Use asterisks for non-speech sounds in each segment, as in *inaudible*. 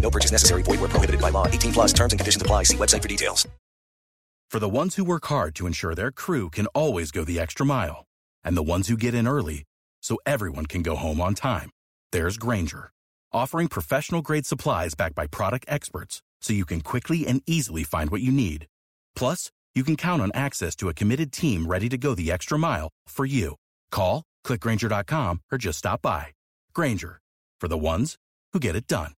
No purchase necessary. Void where prohibited by law. 18 plus terms and conditions apply. See website for details. For the ones who work hard to ensure their crew can always go the extra mile, and the ones who get in early so everyone can go home on time, there's Grainger, offering professional grade supplies backed by product experts so you can quickly and easily find what you need. Plus, you can count on access to a committed team ready to go the extra mile for you. Call, clickgrainger.com, or just stop by. Grainger, for the ones who get it done.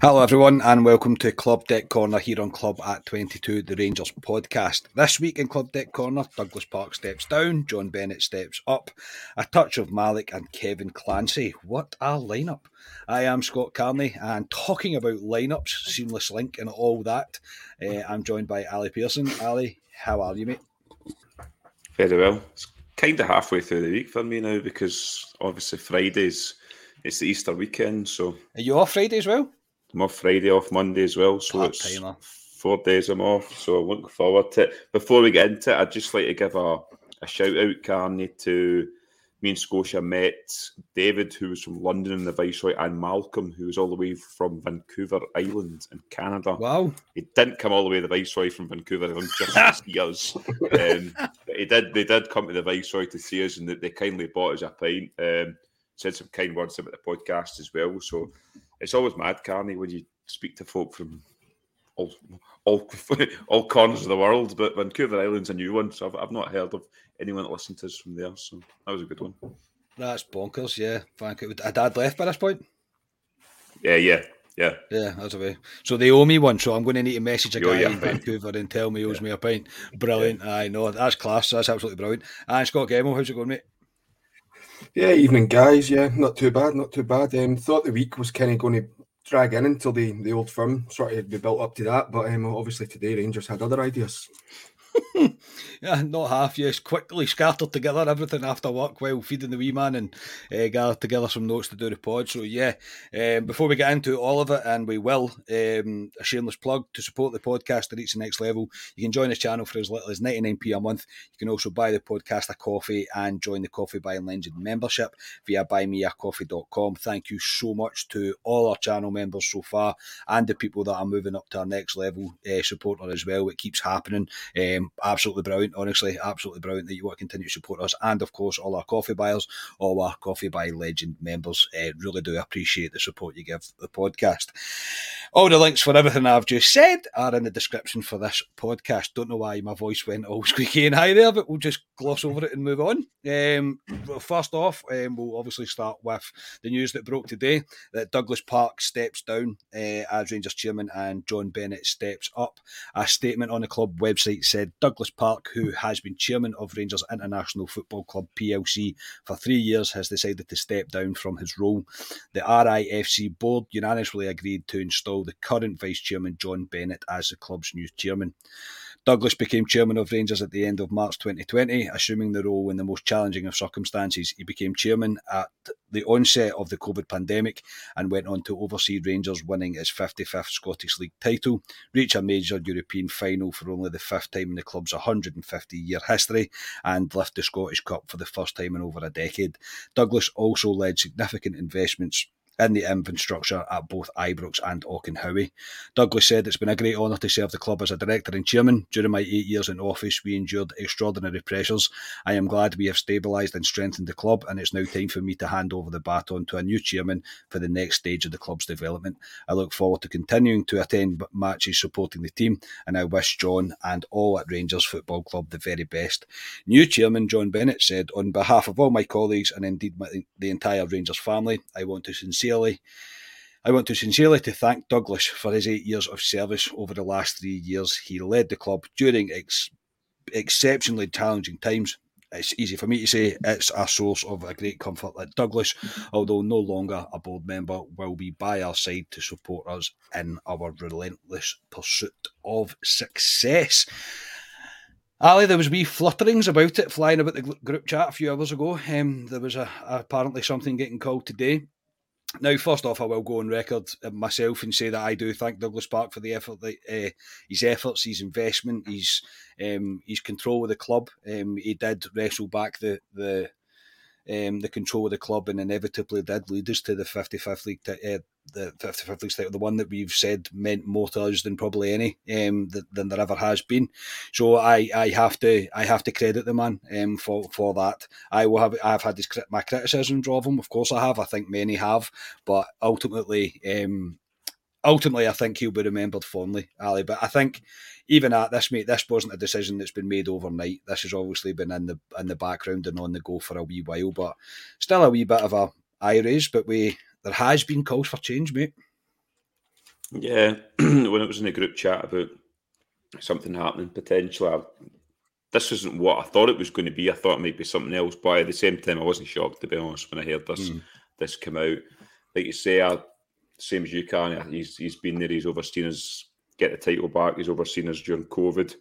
Hello, everyone, and welcome to Club Deck Corner here on Club at 22, the Rangers podcast. This week in Club Deck Corner, Douglas Park steps down, John Bennett steps up, a touch of Malik and Kevin Clancy. What a lineup! I am Scott Carney, and talking about lineups, seamless link, and all that, uh, I'm joined by Ali Pearson. Ali, how are you, mate? Very well. It's kind of halfway through the week for me now because obviously Fridays, it's the Easter weekend, so. Are you off Friday as well? I'm off Friday, off Monday as well, so Part it's timer. four days I'm off. So I'm looking forward to it. Before we get into it, I'd just like to give a, a shout out, Carney, to me and Scotia met David, who was from London in the Viceroy, and Malcolm, who was all the way from Vancouver Island in Canada. Wow. He didn't come all the way to the Viceroy from Vancouver Island just to see us. Um, but he did. They did come to the Viceroy to see us, and they, they kindly bought us a pint. Um, said some kind words about the podcast as well. So it's always mad, Carney, when you speak to folk from all all *laughs* all corners of the world. But Vancouver Island's a new one, so I've, I've not heard of anyone that listened to us from there. So that was a good one. That's bonkers, yeah. Vancouver. A dad left by this point? Yeah, yeah, yeah. Yeah, that's a way. So they owe me one, so I'm going to need to message a You guy in. Vancouver and tell me he owes me a pint. Brilliant. I know. That's class. That's absolutely brilliant. And Scott Gemmell, how's it going, mate? Yeah, evening, guys. Yeah, not too bad, not too bad. Um, thought the week was kind of going to drag in until the, the old firm sort of be built up to that, but um, obviously today Rangers had other ideas. *laughs* Yeah, not half. Yes, quickly scattered together everything after work while feeding the wee man and uh, gathered together some notes to do the pod. So yeah, um, before we get into all of it, and we will, um, a shameless plug to support the podcast to reach the next level. You can join this channel for as little as 99p a month. You can also buy the podcast a coffee and join the Coffee by Legend membership via buymeacoffee.com. Thank you so much to all our channel members so far and the people that are moving up to our next level uh, supporter as well. It keeps happening. Um, absolutely brilliant, honestly, absolutely brilliant that you want to continue to support us. And of course, all our coffee buyers, all our Coffee by Legend members, uh, really do appreciate the support you give the podcast. All the links for everything I've just said are in the description for this podcast. Don't know why my voice went all *laughs* squeaky and high there, but we'll just gloss over it and move on. Um, first off, um, we'll obviously start with the news that broke today that Douglas Park steps down uh, as Rangers chairman and John Bennett steps up. A statement on the club website said Douglas Park, who has been chairman of Rangers International Football Club PLC for three years, has decided to step down from his role. The RIFC board unanimously agreed to install the current vice chairman John Bennett as the club's new chairman. Douglas became chairman of Rangers at the end of March 2020, assuming the role in the most challenging of circumstances. He became chairman at the onset of the COVID pandemic and went on to oversee Rangers winning its 55th Scottish League title, reach a major European final for only the fifth time in the club's 150 year history, and lift the Scottish Cup for the first time in over a decade. Douglas also led significant investments in the infrastructure at both Ibrox and Auchenhowie. Douglas said, It's been a great honour to serve the club as a director and chairman. During my eight years in office, we endured extraordinary pressures. I am glad we have stabilised and strengthened the club, and it's now time for me to hand over the baton to a new chairman for the next stage of the club's development. I look forward to continuing to attend matches supporting the team, and I wish John and all at Rangers Football Club the very best. New chairman John Bennett said, On behalf of all my colleagues and indeed the entire Rangers family, I want to sincerely sincerely I want to sincerely to thank Douglas for his eight years of service over the last three years. He led the club during ex- exceptionally challenging times. It's easy for me to say it's a source of a great comfort that Douglas, although no longer a board member, will be by our side to support us in our relentless pursuit of success. Ali, there was wee flutterings about it flying about the group chat a few hours ago. Um, there was a, apparently something getting called today. Now, first off, I will go on record uh, myself and say that I do thank Douglas Park for the effort, that, uh, his efforts, his investment, his um, his control of the club. Um, he did wrestle back the the um, the control of the club and inevitably did lead us to the 55th league, uh, the 55th league title, the one that we've said meant more to us than probably any um, that, than there ever has been. So I, I have to I have to credit the man um, for for that. I will have I've had this, my criticisms of him, of course I have. I think many have, but ultimately. Um, ultimately, I think he'll be remembered fondly, Ali. But I think even at this, mate, this wasn't a decision that's been made overnight. This has obviously been in the in the background and on the go for a wee while, but still a wee bit of a eye raise. But we there has been calls for change, mate. Yeah, *clears throat* when it was in the group chat about something happening potentially, I, this isn't what I thought it was going to be. I thought it might be something else, but at the same time, I wasn't shocked to be honest when I heard this mm. this come out. Like you say, I, same as you can. He's he's been there. He's overseen us get the title back. He's overseen us during COVID,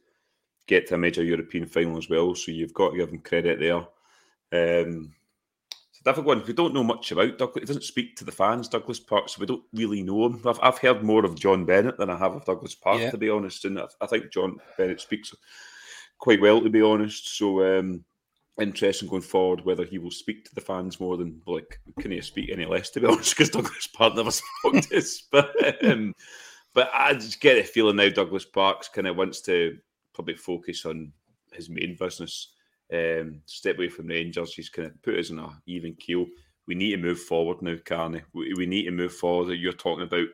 get to a major European final as well. So you've got to give him credit there. Um, it's a difficult one. We don't know much about Douglas. He doesn't speak to the fans, Douglas Park, so we don't really know him. I've, I've heard more of John Bennett than I have of Douglas Park, yeah. to be honest. And I, I, think John Bennett speaks quite well, to be honest. So um, interesting going forward whether he will speak to the fans more than like can he speak any less to be honest because Douglas Park never *laughs* spoke to us but um, but I just get a feeling now Douglas Parks kind of wants to probably focus on his main business. Um, step away from Rangers. He's kind of put us in a even keel. We need to move forward now, Carney. We, we need to move forward. You're talking about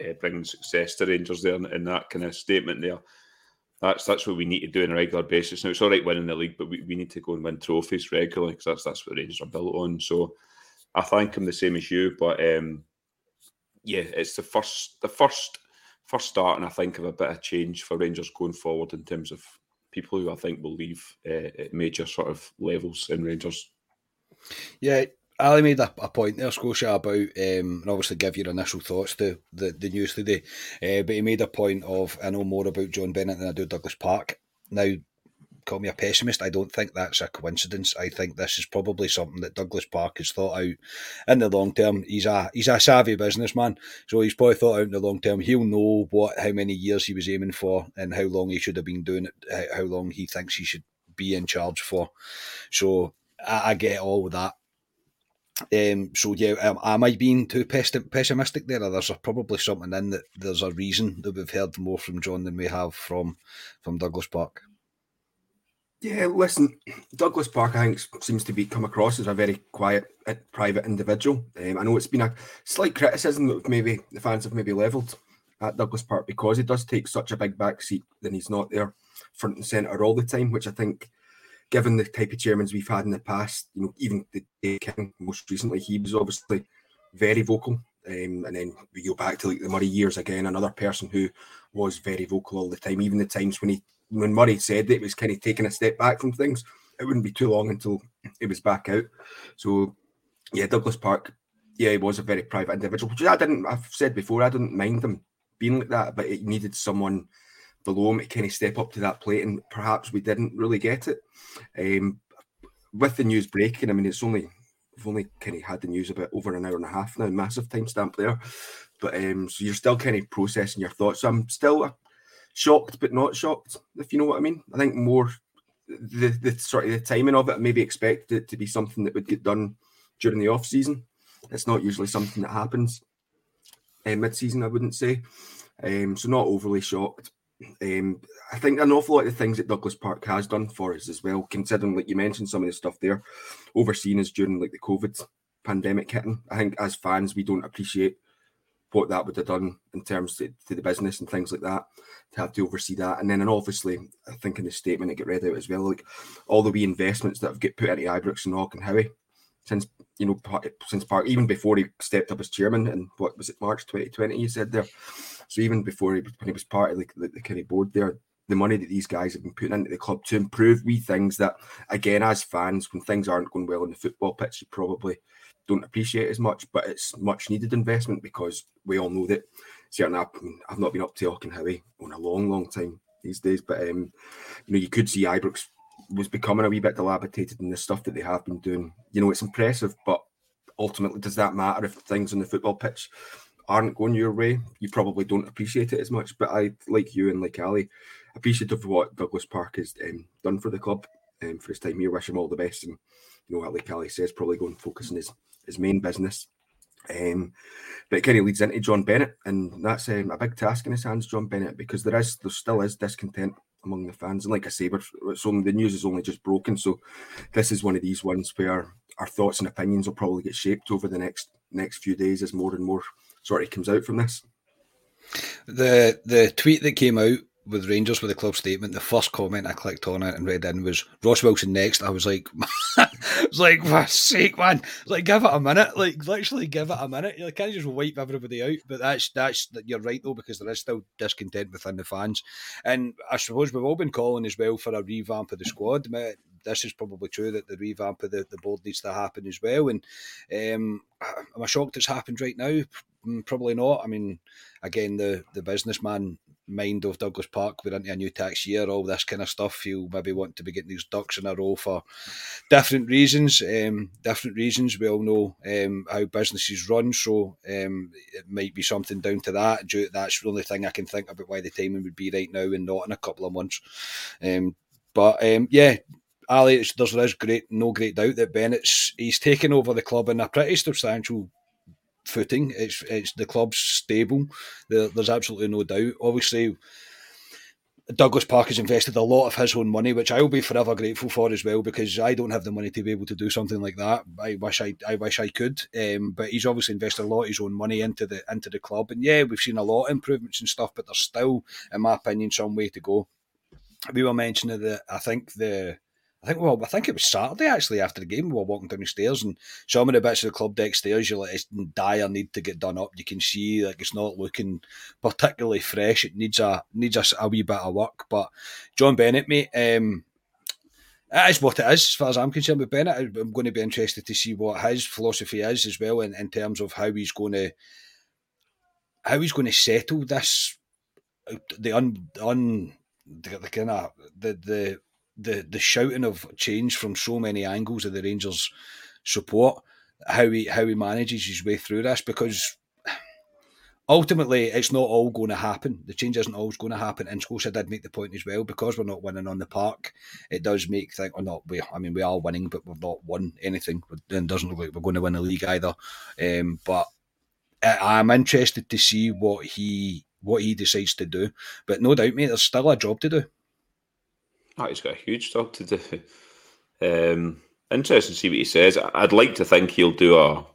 uh, bringing success to Rangers there in, in, that kind of statement there. That's that's what we need to do on a regular basis. Now it's all right winning the league, but we, we need to go and win trophies regularly because that's that's what Rangers are built on. So I thank him the same as you, but um, yeah, it's the first the first first start, and I think of a bit of change for Rangers going forward in terms of people who I think will leave uh, at major sort of levels in Rangers. Yeah, Ali made a, a point there, Scotia, about um, and obviously give your initial thoughts to the, the news today. Uh, but he made a point of I know more about John Bennett than I do Douglas Park. Now, call me a pessimist. I don't think that's a coincidence. I think this is probably something that Douglas Park has thought out in the long term. He's a he's a savvy businessman, so he's probably thought out in the long term. He'll know what how many years he was aiming for and how long he should have been doing it, how long he thinks he should be in charge for. So I, I get all of that. Um, so yeah, um, am I being too pessimistic there? There's probably something in that. There's a reason that we've heard more from John than we have from from Douglas Park. Yeah, listen, Douglas Park, I think, seems to be come across as a very quiet, uh, private individual. Um, I know it's been a slight criticism that maybe the fans have maybe levelled at Douglas Park because he does take such a big back seat and he's not there front and centre all the time, which I think, given the type of chairmans we've had in the past, you know, even the King most recently, he was obviously very vocal. Um, and then we go back to like the Murray years again, another person who was very vocal all the time, even the times when he when Murray said that it was kind of taking a step back from things, it wouldn't be too long until it was back out. So, yeah, Douglas Park, yeah, he was a very private individual, which I didn't, I've said before, I didn't mind him being like that, but it needed someone below him to kind of step up to that plate, and perhaps we didn't really get it. Um, with the news breaking, I mean, it's only we've only kind of had the news about over an hour and a half now, massive timestamp there. But um, so you're still kind of processing your thoughts. So I'm still shocked, but not shocked, if you know what I mean. I think more the the sort of the timing of it, maybe expected it to be something that would get done during the off season. It's not usually something that happens uh, mid season, I wouldn't say. Um, so not overly shocked. Um, I think an awful lot of the things that Douglas Park has done for us as well, considering like you mentioned some of the stuff there, overseeing us during like the COVID pandemic hitting. I think as fans we don't appreciate what that would have done in terms to, to, the business and things like that to have to oversee that. And then and obviously I think in the statement it get read out as well like all the wee investments that have get put into Ibrox and Auchenhowie since you know since Park even before he stepped up as chairman and what was it March 2020 you said there? So even before he when he was part of the, the, the kind of board there the money that these guys have been putting into the club to improve wee things that again as fans when things aren't going well on the football pitch you probably don't appreciate as much, but it's much needed investment because we all know that. Certainly, I've not been up to Auchenhowie in a long, long time these days, but um, you know, you could see Ibrox was becoming a wee bit dilapidated in the stuff that they have been doing. You know, it's impressive, but ultimately, does that matter if things on the football pitch aren't going your way? You probably don't appreciate it as much. But I, like you and like Ali, appreciative of what Douglas Park has um, done for the club um, for his time here. Wish him all the best, and you know, like Ali says, probably going and focus on his his main business. Um, but it kind of leads into John Bennett, and that's um, a big task in his hands, John Bennett, because there is there still is discontent among the fans, and like I say, but it's only the news is only just broken, so this is one of these ones where our thoughts and opinions will probably get shaped over the next next few days as more and more sort of comes out from this. The the tweet that came out with Rangers with the club statement, the first comment I clicked on it and read in was Ross Wilson next. I was like, *laughs* *laughs* I was like, for sake, man, like give it a minute, like literally give it a minute. You can't just wipe everybody out. But that's that's that you're right though because there is still discontent within the fans, and I suppose we've all been calling as well for a revamp of the squad. This is probably true that the revamp of the, the board needs to happen as well. And um, am I shocked it's happened right now? Mm, probably not. I mean, again, the the businessman mind of Douglas Park. We're into a new tax year, all this kind of stuff. You'll maybe want to be getting these ducks in a row for different reasons. Um, different reasons. We all know um, how businesses run, so um, it might be something down to that. That's the only thing I can think about why the timing would be right now and not in a couple of months. Um, but um, yeah. Ali, there's, there's great, no great doubt that Bennett's he's taken over the club in a pretty substantial footing. It's it's the club's stable. There, there's absolutely no doubt. Obviously, Douglas Park has invested a lot of his own money, which I will be forever grateful for as well, because I don't have the money to be able to do something like that. I wish I, I wish I could. Um, but he's obviously invested a lot of his own money into the into the club, and yeah, we've seen a lot of improvements and stuff, but there's still, in my opinion, some way to go. We were mentioning that I think the I think well, I think it was Saturday actually after the game. We were walking down the stairs, and of the bits of the club deck stairs, you're like, it's in dire need to get done up. You can see like it's not looking particularly fresh. It needs a needs a, a wee bit of work. But John Bennett, mate, um, it is what it is as far as I'm concerned. With Bennett, I'm going to be interested to see what his philosophy is as well, in, in terms of how he's going to how he's going to settle this the un un the, the kind of the the the the shouting of change from so many angles of the Rangers support, how he how he manages his way through this because ultimately it's not all going to happen. The change isn't always going to happen. And Scotia did make the point as well because we're not winning on the park. It does make think or not. We I mean we are winning, but we've not won anything. And doesn't look like we're going to win the league either. Um, but I'm interested to see what he what he decides to do. But no doubt, mate, there's still a job to do. Oh, he's got a huge job to do. Um, interesting to see what he says. I'd like to think he'll do a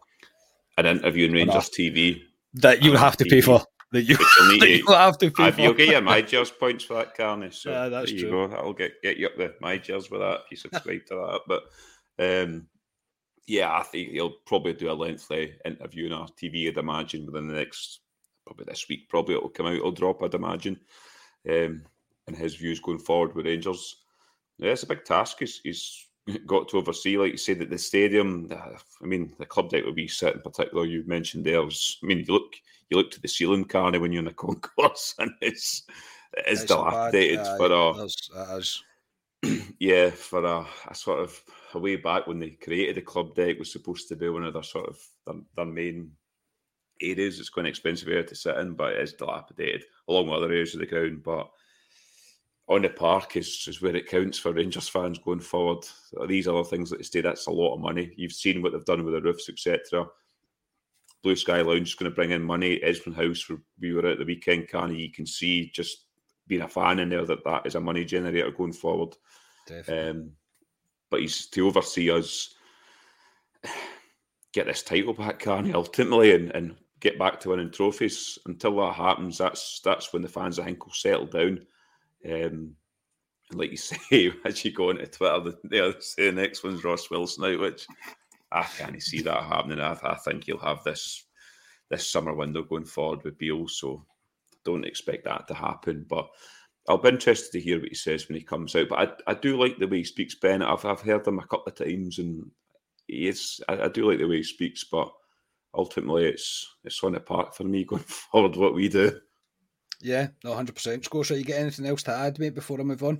an interview in Rangers TV that you have to TV. pay for. That you, *laughs* *laughs* that you have to pay for. You'll get your *laughs* MyGers points for that, Carney. So yeah, that's there true. you go. I'll get get you up the MyGers with that if you subscribe to that. But um, yeah, I think he'll probably do a lengthy interview on our TV. I'd imagine within the next probably this week. Probably it'll come out. It'll drop. I'd imagine. Um, and his views going forward with Rangers. Yeah, it's a big task. He's, he's *laughs* got to oversee, like you said, that the stadium. I mean, the club deck would be set in particular. You mentioned there was. I mean, you look you look to the ceiling, Carney, when you're in the *laughs* concourse, and it's it is dilapidated so for a. It is. *clears throat* yeah, for a, a, sort of a way back when they created the club deck was supposed to be one of their sort of their, their main areas. It's quite an expensive area to sit in, but it is dilapidated along with other areas of the ground. But on the park is, is where it counts for Rangers fans going forward. These other things that they say that's a lot of money. You've seen what they've done with the roofs, etc. Blue Sky Lounge is going to bring in money. Edmiston House, where we were at the weekend, Canny, you can see just being a fan in there that that is a money generator going forward. Um, but he's to oversee us get this title back, Carney, ultimately, and, and get back to winning trophies. Until that happens, that's that's when the fans, I think, will settle down um, and like you *laughs* say, as you go into Twitter, the, the, the next one's Ross Wilson out, which I can't see that happening. I, I think you'll have this this summer window going forward with Beale, so don't expect that to happen. But I'll be interested to hear what he says when he comes out. But I, I do like the way he speaks, Ben. I've, I've heard him a couple of times, and he is, I, I do like the way he speaks, but ultimately it's it's on the park for me *laughs* going forward what we do. Yeah, no, hundred percent. Scotia, you get anything else to add, mate, before I move on?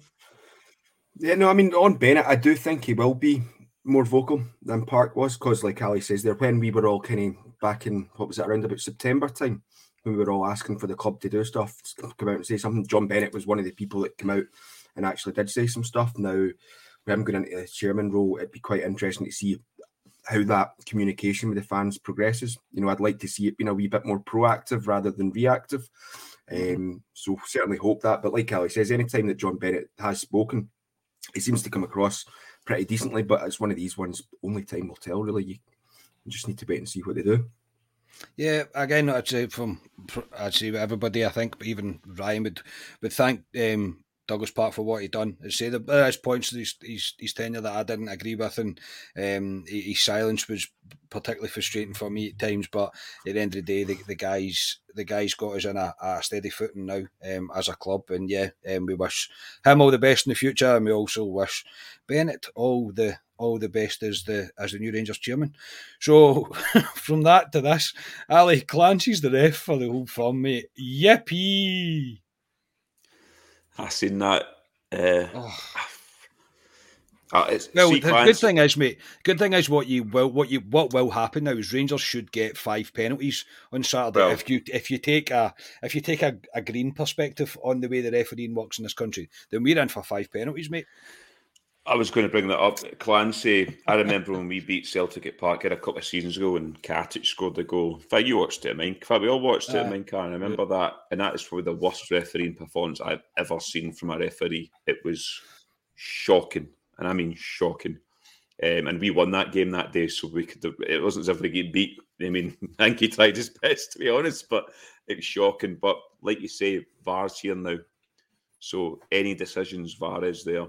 Yeah, no, I mean on Bennett, I do think he will be more vocal than Park was, because like Ali says there, when we were all kind of back in what was it around about September time, when we were all asking for the club to do stuff, come out and say something. John Bennett was one of the people that came out and actually did say some stuff. Now, we haven't gone into the chairman role. It'd be quite interesting to see how that communication with the fans progresses. You know, I'd like to see it being a wee bit more proactive rather than reactive. Mm-hmm. Um, so certainly hope that. But like Ali says, anytime that John Bennett has spoken, he seems to come across pretty decently. But it's one of these ones. Only time will tell. Really, you, just need to wait and see what they do. Yeah, again, I'd say from I'd say everybody, I think, but even Ryan would would thank um, Douglas Park for what he done. I say there is points his, his, his tenure that I didn't agree with, and um, his silence was particularly frustrating for me at times. But at the end of the day, the, the guys the guys got us in a, a steady footing now um, as a club, and yeah, um, we wish him all the best in the future, and we also wish Bennett all the all the best as the as the new Rangers chairman. So *laughs* from that to this, Ali Clancy's the ref for the old firm, mate. Yippee! I seen that. Uh, oh. Uh, well, the good thing is, mate. Good thing is what you will, what you, what will happen now is Rangers should get five penalties on Saturday well, if you if you take a if you take a, a green perspective on the way the refereeing works in this country. Then we're in for five penalties, mate. I was going to bring that up. Clancy, I remember when we beat Celtic at Parkhead a couple of seasons ago and Katic scored the goal. In fact, you watched it, In fact, we all watched it, uh, in I remember that. And that is probably the worst refereeing performance I've ever seen from a referee. It was shocking. And I mean shocking. Um, and we won that game that day, so we could. Have, it wasn't as if we get beat. I mean, I think he tried his best, to be honest, but it was shocking. But like you say, VAR's here now, so any decisions, VAR is there.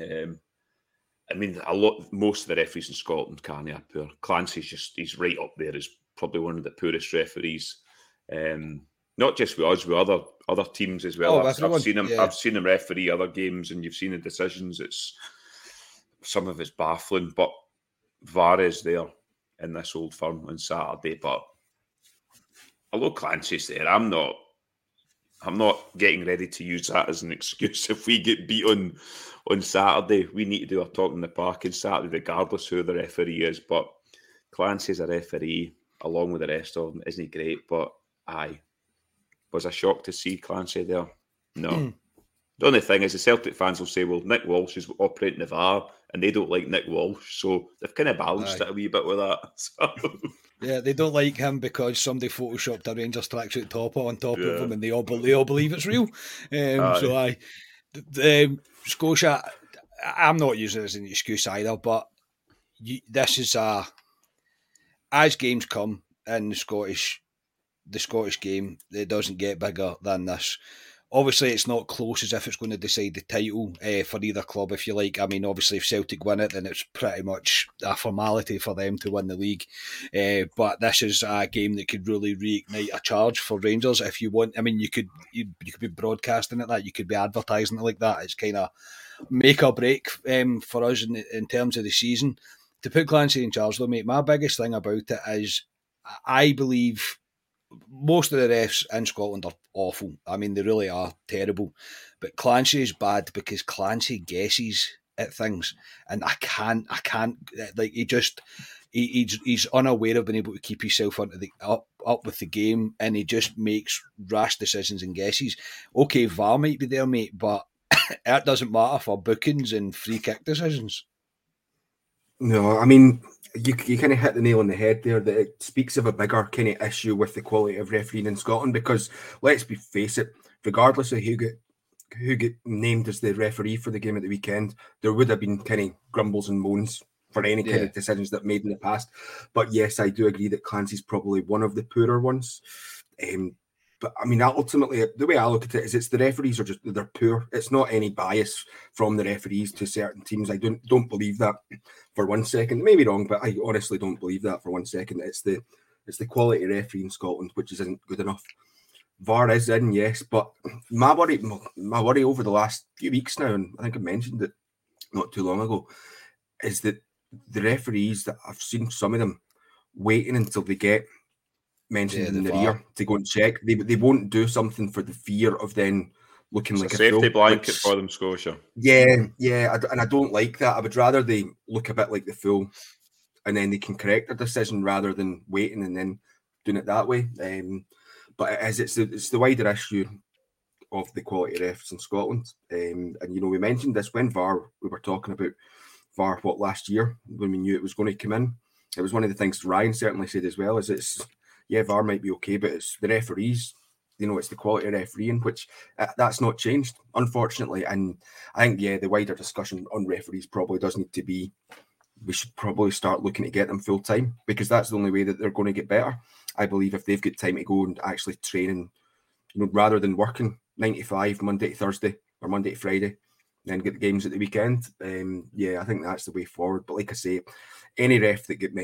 Um, I mean, a lot, most of the referees in Scotland can't are poor. Clancy's just, he's right up there as probably one of the poorest referees. Um, not just with us, with other other teams as well. Oh, I've, I've, seen him. Yeah. I've seen him referee other games, and you've seen the decisions. It's some of it's baffling, but VAR is there in this old firm on Saturday. But although Clancy's there, I'm not. I'm not getting ready to use that as an *laughs* excuse if we get beat on on Saturday. We need to do our talk in the park on Saturday, regardless who the referee is. But Clancy's a referee, along with the rest of them, isn't he great? But I was a shock to see Clancy there. No. Hmm. The only thing is, the Celtic fans will say, well, Nick Walsh is operating the VAR and they don't like Nick Walsh. So they've kind of balanced Aye. it a wee bit with that. *laughs* So. Yeah, they don't like him because somebody photoshopped a Rangers tracksuit top on top yeah. of him and they all, they all believe it's real. Um, Aye. So I, um, Scotia, I'm not using it as an excuse either, but you, this is a as games come in the Scottish the Scottish game, it doesn't get bigger than this. Obviously, it's not close as if it's going to decide the title uh, for either club, if you like. I mean, obviously, if Celtic win it, then it's pretty much a formality for them to win the league. Uh, but this is a game that could really reignite a charge for Rangers if you want. I mean, you could you, you could be broadcasting it that, you could be advertising it like that. It's kind of make or break um, for us in, in terms of the season. To put Clancy in charge, though, mate, my biggest thing about it is I believe most of the refs in Scotland are awful. I mean, they really are terrible. But Clancy is bad because Clancy guesses at things, and I can't, I can't, eh, like he just. He, he's, he's unaware of being able to keep himself under the up up with the game, and he just makes rash decisions and guesses. Okay, VAR might be there, mate, but *coughs* that doesn't matter for bookings and free kick decisions. No, I mean you you kind of hit the nail on the head there. That it speaks of a bigger kind of issue with the quality of refereeing in Scotland because let's be face it, regardless of who get who get named as the referee for the game at the weekend, there would have been kind of grumbles and moans for any kind Yeah. of decisions that made in the past. But yes, I do agree that Clancy's probably one of the poorer ones. Um, but I mean, ultimately, the way I look at it is, it's the referees are just they're poor. It's not any bias from the referees to certain teams. I don't don't believe that for one second. Maybe wrong, but I honestly don't believe that for one second. It's the it's the quality referee in Scotland which isn't good enough. VAR is in, yes, but my worry, my worry over the last few weeks now, and I think I mentioned it not too long ago, is that the referees that I've seen some of them waiting until they get mentioned Yeah, in the VAR. to go and check. They they won't do something for the fear of then looking It's like a a safety fool, blanket for them, Scotia. yeah, yeah, I and I don't like that. I would rather they look a bit like the fool, and then they can correct their decision rather than waiting and then doing it that way. Um, but as it's the it's the wider issue of the quality refs in Scotland. Um, and you know we mentioned this when VAR we were talking about VAR what last year when we knew it was going to come in. It was one of the things Ryan certainly said as well. Is it's yeah VAR might be okay, but it's the referees. You know, it's the quality of refereeing, which uh, that's not changed, unfortunately. And I think, yeah, the wider discussion on referees probably does need to be we should probably start looking to get them full time because that's the only way that they're going to get better. I believe if they've got time to go and actually train and you know, rather than working 95 Monday to Thursday or Monday to Friday, then get the games at the weekend. Um, yeah, I think that's the way forward. But like I say, any ref that get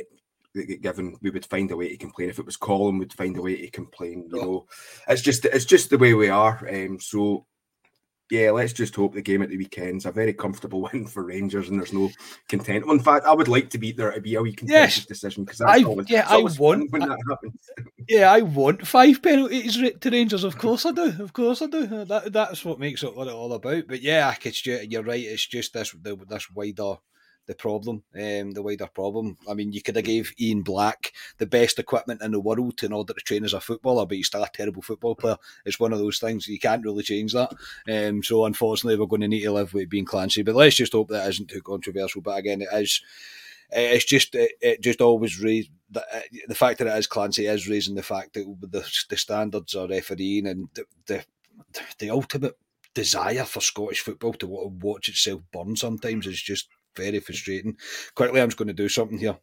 given, we would find a way to complain. If it was Colin, we'd find a way to complain. You know, it's just it's just the way we are. Um, so yeah, let's just hope the game at the weekend's a very comfortable *laughs* win for Rangers and there's no content. Well, In fact, I would like to beat there to be a wee contentious Yes. decision because I- always, yeah, I want- when that happens. *laughs* Yeah, I want five penalties to Rangers. Of course I do. Of course I do. That that's what makes it what it's all about. But yeah, I could, ju- you're right. It's just this this wider the problem, um, the wider problem. I mean, you could have gave Ian Black the best equipment in the world in order to train as a footballer, but he's still a terrible football player. It's one of those things you can't really change that. Um, so unfortunately, we're going to need to live with being Clancy. But let's just hope that isn't too controversial. But again, it is. It's just it, it just always raised the, the fact that it is Clancy is raising the fact that the the standards are refereeing and the the, the ultimate desire for Scottish football to watch itself burn sometimes is just very frustrating. Quickly, I'm just going to do something here.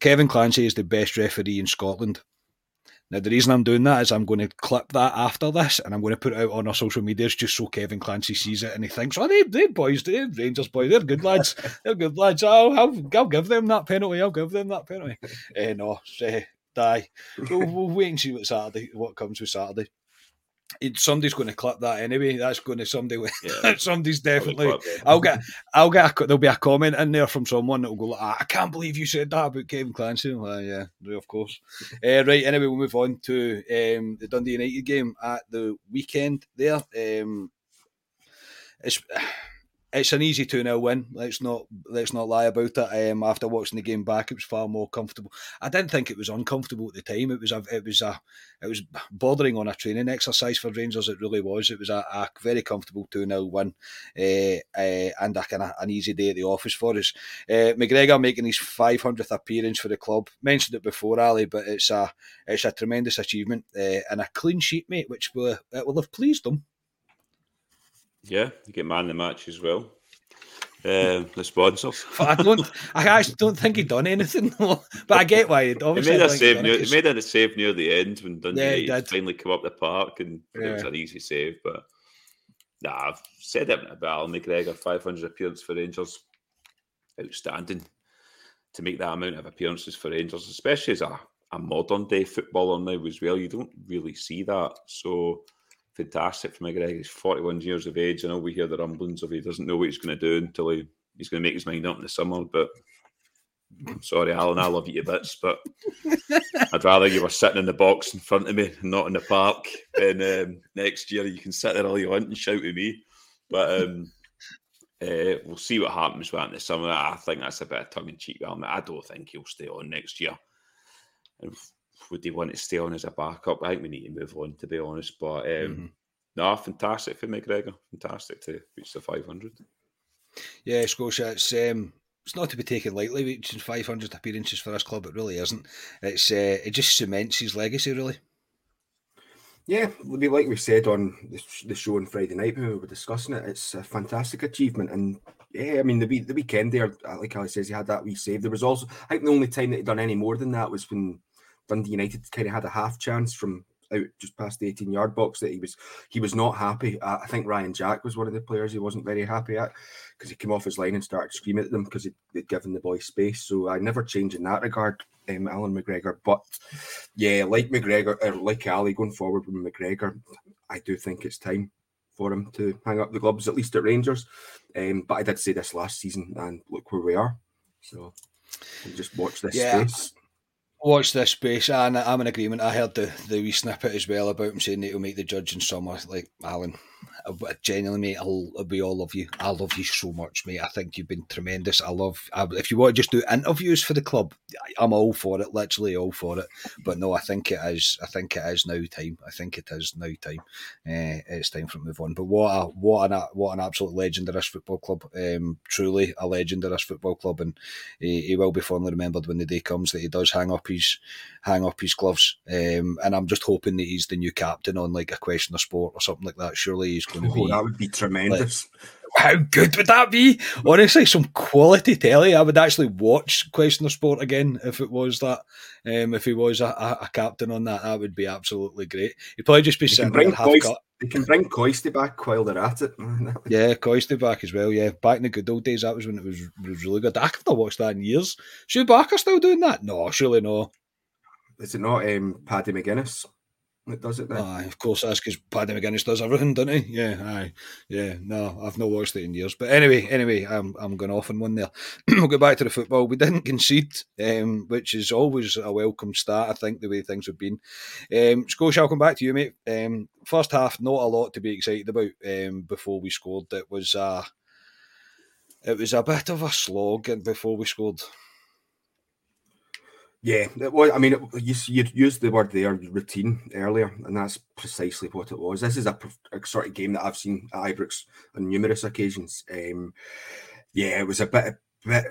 Kevin Clancy is the best referee in Scotland. Now, the reason I'm doing that is I'm going to clip that after this and I'm going to put it out on our social medias just so Kevin Clancy sees it and he thinks, oh, they, they boys, they Rangers boys, they're good lads. They're good lads. I'll, I'll, I'll give them that penalty. I'll give them that penalty. Eh, no, say, die. We'll, we'll wait and see what Saturday, what comes with Saturday. It, somebody's going to clip that anyway. That's going to somebody. Yeah. *laughs* somebody's definitely. *laughs* I'll get. I'll get. A, there'll be a comment in there from someone that will go. Like, "Ah, I can't believe you said that about Kevin Clancy. Like, yeah, yeah, of course. Uh, *laughs* right. Anyway, we'll move on to um, the Dundee United game at the weekend. There. Um, it's. It's an easy two 0 win. Let's not let's not lie about it. Um, after watching the game back, it was far more comfortable. I didn't think it was uncomfortable at the time. It was a it was a it was bordering on a training exercise for Rangers. It really was. It was a, a very comfortable two 0 win, uh, uh, and a of an easy day at the office for us. Uh, McGregor making his 500th appearance for the club. Mentioned it before, Ali, but it's a it's a tremendous achievement uh, and a clean sheet, mate, which will it will have pleased him. Yeah, you get man the match as well. Um, the sponsors. But I don't. I actually don't think he'd done anything, *laughs* but I get why. he'd Obviously, He made a save done near. He made a save near the end when Dundee Yeah, finally come up the park, and it was an easy save. But nah, I've said it about Allan McGregor. Five hundred appearances for Rangers, outstanding. To make that amount of appearances for Rangers, especially as a, a modern day footballer now as well, you don't really see that. So fantastic for McGregor. He's forty one years of age. I know we hear the rumblings of he doesn't know what he's going to do until he, he's going to make his mind up in the summer, but I'm sorry, Allan, I love you to bits, but I'd rather you were sitting in the box in front of me, not in the park. And um, next year you can sit there all you want and shout at me. But um, uh, we'll see what happens with the summer. I think that's a bit of tongue in cheek. I don't think he'll stay on next year. Would he want to stay on as a backup? I think we need to move on, to be honest. But um, mm-hmm. no, fantastic for McGregor. Fantastic to reach the 500. Yeah, Scotia, it's um, it's not to be taken lightly reaching 500 appearances for this club. It really isn't. It's uh, it just cements his legacy, really. Yeah, like we said on the show on Friday night when we were discussing it, it's a fantastic achievement. And yeah, I mean the the weekend there, uh, like Ali says, he had that wee save. There was also, I think, the only time that he'd done any more than that was when Dundee United kind of had a half chance from out just past the 18 yard box that he was he was not happy. Uh, I think Ryan Jack was one of the players he wasn't very happy at because he came off his line and started screaming at them because he'd, given the boy space. So I never change in that regard, um, Allan McGregor. But yeah, like McGregor or like Ali going forward with McGregor, I do think it's time for him to hang up the gloves at least at Rangers. Um, but I did say this last season, and look where we are. So just watch this yeah. space watch this space, and I'm in agreement. I heard the the wee snippet as well about him saying that he'll make the judge in summer. Like Allan, genuinely, mate, I'll, we all love you. I love you so much, mate. I think you've been tremendous. I love. I, if you want to just do interviews for the club, I'm all for it. Literally all for it. But no, I think it is. I think it is now time. I think it is now time. Uh, it's time for to move on. But what a what an what an absolute legend of this football club. Um, truly a legend of this football club, and he, he, will be fondly remembered when the day comes that he does hang up his hang up his gloves. Um, and I'm just hoping that he's the new captain on like a question of sport or something like that. Surely he's oh, be. That would be tremendous. Like, how good would that be? Honestly, some quality telly. I would actually watch Question of Sport again if it was that. Um, if he was a, a, captain on that, that would be absolutely great. He'd probably just be sitting there half Coist, cut. They can bring Coisty back while they're at it. *laughs* yeah, Coisty back as well. Yeah, back in the good old days, that was when it was, was really good. I could have watched that in years. Sue Barker still doing that? No, surely no. Is it not um, Paddy McGuinness? It does it then. Aye, of course, that's because Paddy McGuinness does everything, doesn't he? Yeah, aye, yeah. No, I've not watched it in years. But anyway, anyway, I'm I'm going off on one there. *clears throat* we'll go back to the football. We didn't *laughs* concede, um, which is always a welcome start. I think the way things have been. Um, Scotia, I'll come back to you, mate. Um, first half, not a lot to be excited about. Um, before we scored, it was a, it was a bit of a slog, before we scored. Yeah, well, I mean, you, you used the word there, routine, earlier, and that's precisely what it was. This is a, a sort of game that I've seen at Ibrox on numerous occasions. Um, yeah, it was a bit, a bit.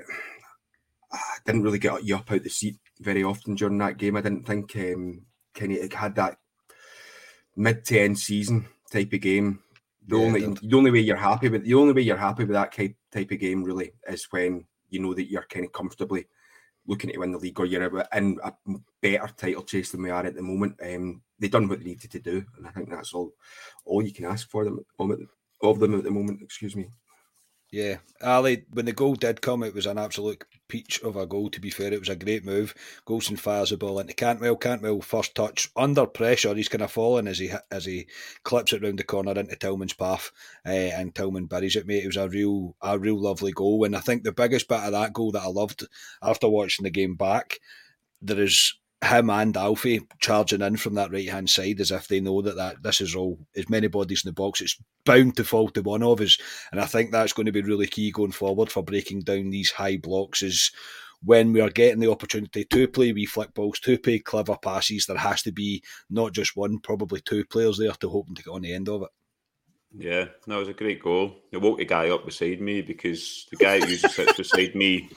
I didn't really get you up out the seat very often during that game. I didn't think um, Kenny had that mid to end season type of game. The yeah, only the only way you're happy with the only way you're happy with that type type of game really is when you know that you're kind of comfortably looking to win the league or you're in a better title chase than we are at the moment. Um, they've done what they needed to do, and I think that's all all you can ask for them of them at the moment. Excuse me. Yeah, Ali, when the goal did come, it was an absolute peach of a goal, to be fair. It was a great move. Goldson fires the ball into Cantwell. Cantwell, first touch, under pressure, he's kind of falling as he as he clips it round the corner into Tillman's path, uh, and Tillman buries it, mate. It was a real, a real lovely goal. And I think the biggest bit of that goal that I loved after watching the game back, there is him and Alfie charging in from that right hand side as if they know that, that this is all as many bodies in the box. It's bound to fall to one of us, and I think that's going to be really key going forward for breaking down these high blocks. Is when we are getting the opportunity to play wee flick balls, to play clever passes, there has to be not just one, probably two players there to hoping to get on the end of it. Yeah, that was a great goal. It woke the guy up beside me because the guy who usually sits beside me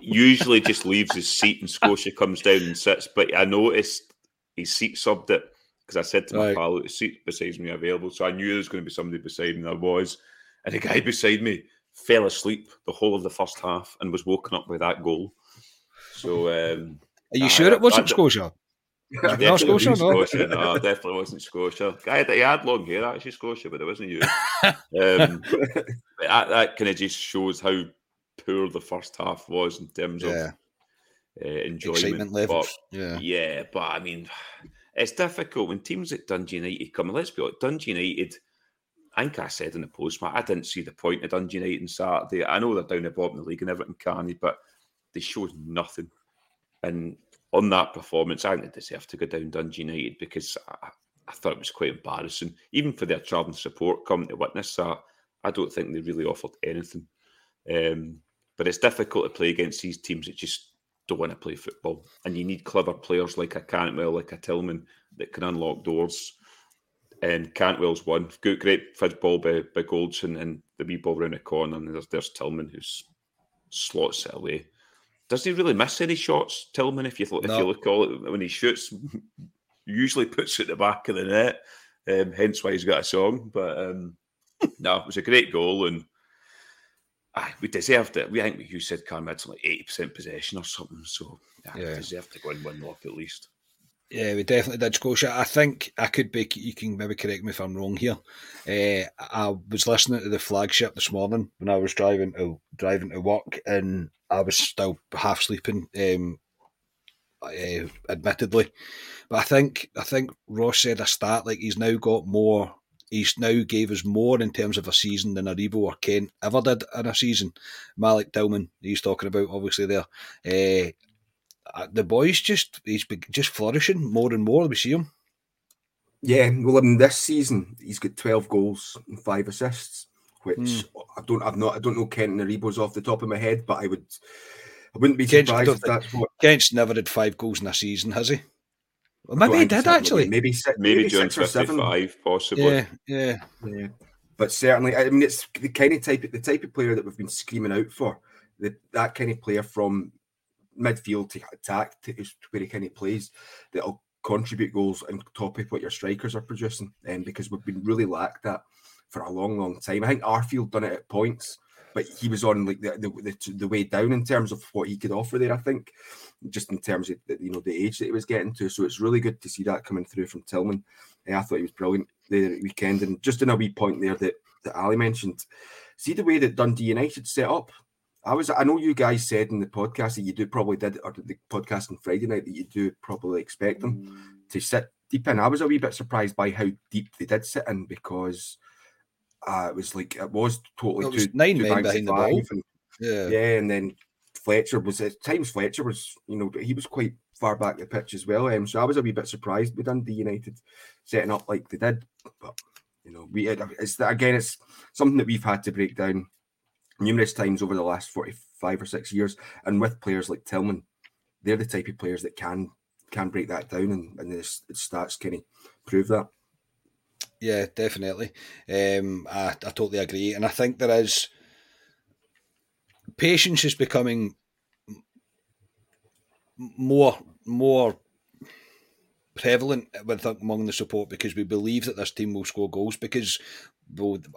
usually just leaves his seat and Scotia comes down and sits. But I noticed his seat subbed it because I said to my right. pal, his seat beside me available. So I knew there was going to be somebody beside me. There was. And the guy beside me fell asleep the whole of the first half and was woken up by that goal. So, um, are you I, sure it wasn't I, Scotia? *laughs* no, Scotia, no. Scotia, no, definitely wasn't Scotia. Guy, he had long hair, actually, Scotia, but it wasn't you. *laughs* um, that, that kind of just shows how poor the first half was in terms yeah. of uh, enjoyment. Excitement levels. But, yeah. Yeah, but I mean, it's difficult when teams like Dundee United come. Let's be honest, Dundee United. I think I said in the post, I didn't see the point of Dundee United on Saturday. I know they're down the bottom of the league and everything canny, but they showed nothing. And on that performance, I think they deserve to go down Dundee United because I, I thought it was quite embarrassing, even for their travelling support coming to witness that. I don't think they really offered anything. Um, but it's difficult to play against these teams that just don't want to play football. And you need clever players like a Cantwell, like a Tillman that can unlock doors. And Cantwell's one. Good, great fudge ball by, by Goldson and the wee ball around the corner. And there's, there's Tillman who's slots it away. Does he really miss any shots, Tillman? If you if no. you look all when he shoots, *laughs* usually puts it at the back of the net. Um, hence why he's got a song. But um, no, it was a great goal, and aye, we deserved it. We I think you said Cam had like eighty percent possession or something, so yeah, yeah. we deserved to go and win off at least. Yeah, we definitely did, Scotia. I think I could be. You can maybe correct me if I'm wrong here. Uh, I was listening to the flagship this morning when I was driving to driving to work, and I was still half sleeping. Um, uh, admittedly, but I think I think Ross said a stat like he's now got more. He's now gave us more in terms of a season than Aribo or Kent ever did in a season. Malik Tillman, he's talking about obviously there. Uh, the boys just he's just flourishing more and more. We see him. Yeah, well, in this season he's got twelve goals and five assists, which mm. I don't, I've not, I don't know Kent and Aribo's off the top of my head, but I would, I wouldn't be Kent's, surprised if that's what Kent's never had five goals in a season, has he? Well, maybe he did actually. Maybe six, maybe, maybe six or seven. Five, possibly. Yeah, yeah, yeah. But certainly, I mean, it's the kind of type, the type of player that we've been screaming out for. The, that kind of player from midfield to attack to where he kind of plays that'll contribute goals and top up what your strikers are producing. And um, because we've been really lacked that for a long, long time. I think Arfield done it at points, but he was on like the, the, the, way down in terms of what he could offer there. I think just in terms of you know the age that he was getting to. So it's really good to see that coming through from Tillman. Eh, I thought he was brilliant the weekend, and just in a wee point there that that Ali mentioned. See the way that Dundee United set up. I was I know you guys said in the podcast that you do probably did or the podcast on Friday night that you do probably expect them to sit deep in. I was a wee bit surprised by how deep they did sit in because uh, it was like it was totally it was two, nine two men behind the ball. And, yeah, yeah, and then Fletcher was at times Fletcher was you know he was quite far back the pitch as well. Um, so I was a wee bit surprised with Dundee United setting up like they did, but you know we it's again it's something that we've had to break down numerous times over the last 45 or six years. And with players like Tillman, they're the type of players that can can break that down and, and the, stats kind of prove that. Yeah, definitely. Um, I, I totally agree. And I think there is patience is becoming more more prevalent with among the support because we believe that this team will score goals because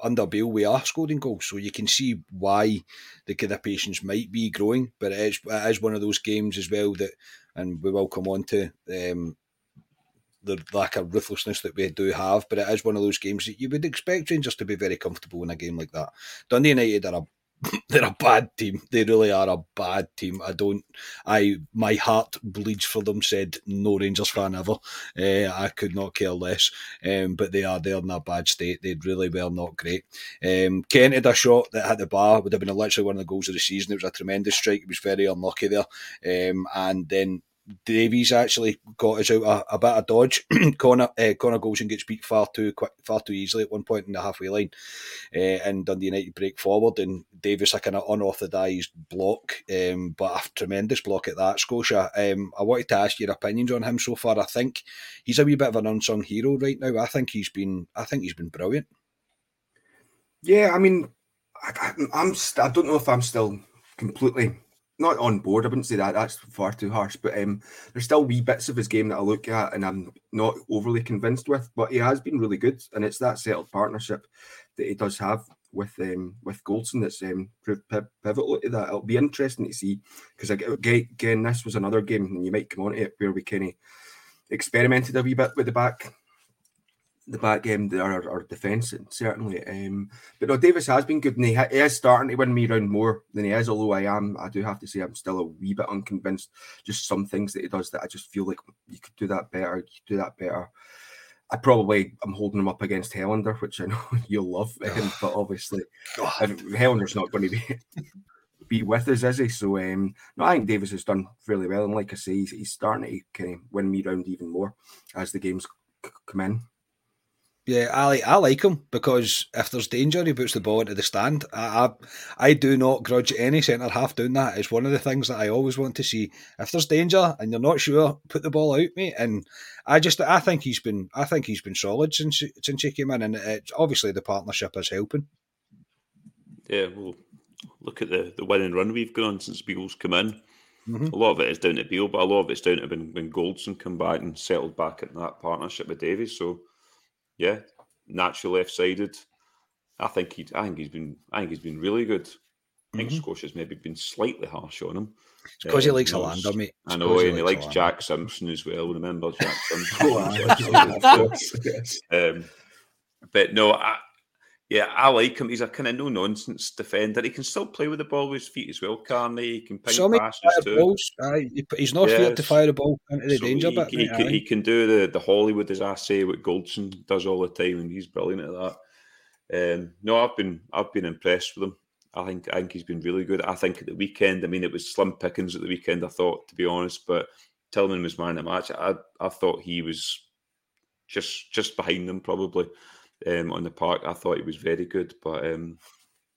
under Beale we are scoring goals, so you can see why the kind of patience might be growing. But it is, it is one of those games as well that, and we will come on to um, the lack of ruthlessness that we do have. But it is one of those games that you would expect Rangers to be very comfortable in a game like that. Dundee United are a *laughs* they're a bad team. They really are a bad team. I don't. I my heart bleeds for them. Said no Rangers fan ever. Uh, I could not care less. Um, but they are they're in a bad state. They really were not great. Um, Kent had a shot that hit the bar. Would have been literally one of the goals of the season. It was a tremendous strike. He was very unlucky there. Um, and then Davies actually got us out a, a bit of dodge. *clears throat* Connor uh, Connor Goldson gets beat far too quick, far too easily at one point in the halfway line, uh, and Dundee United break forward, and Davies a kind of unauthorised block, um, but a tremendous block at that. Scotia, um, I wanted to ask your opinions on him so far. I think he's a wee bit of an unsung hero right now. I think he's been, I think he's been brilliant. Yeah, I mean, I, I'm, I don't know if I'm still completely not on board. I wouldn't say that. That's far too harsh. But um, there's still wee bits of his game that I look at and I'm not overly convinced with. But he has been really good, and it's that settled partnership that he does have with um, with Goldson that's um, proved pivotal to that. It'll be interesting to see because again, this was another game, and you might come on to it where we kind of experimented a wee bit with the back the back game, our, our defence, certainly. Um, but no, Davies has been good, and he, ha- he, is starting to win me around more than he is. Although I am, I do have to say, I'm still a wee bit unconvinced. Just some things that he does that I just feel like you could do that better. You could do that better. I probably I'm holding him up against Helander, which I know *laughs* you'll love, um, but obviously Helander's not going to be *laughs* be with us, is he? So um, no, I think Davies has done fairly well, and like I say, he's, he's starting to kind of win me round even more as the games c- come in. Yeah, I like, I like him because if there's danger, he puts the ball into the stand. I, I, I do not grudge any centre half doing that. It's one of the things that I always want to see. If there's danger and you're not sure, put the ball out, mate. And I just, I think he's been, I think he's been solid since since he came in, and it's obviously the partnership is helping. Yeah, well, look at the the winning run we've gone on since Beale's come in. Mm-hmm. A lot of it is down to Beale, but a lot of it's down to when, when Goldson come back and settled back in that partnership with Davies. So yeah, natural left sided. I think he. I think he's been. I think he's been really good. I think mm-hmm. Scotia's maybe been slightly harsh on him. because um, he likes Helander, mate. I know, he and he likes, Jack Simpson as well. Remember Jack *laughs* Simpson? oh, *laughs* um, but no, I, yeah, I like him. He's a kind of no nonsense defender. He can still play with the ball with his feet as well, Carney. He can ping Some passes too. Balls. Aye, he's not yes. to fire the ball into the so danger he, bit. He, can, he, can, do the, the Hollywood, as I say, what Goldson does all the time, and he's brilliant at that. Um, no, I've been I've been impressed with him. I think I think he's been really good. I think at the weekend, I mean, it was slim pickings at the weekend. I thought, to be honest, but Tillman was man of the match. I I thought he was just just behind them probably um, on the park. I thought he was very good, but um,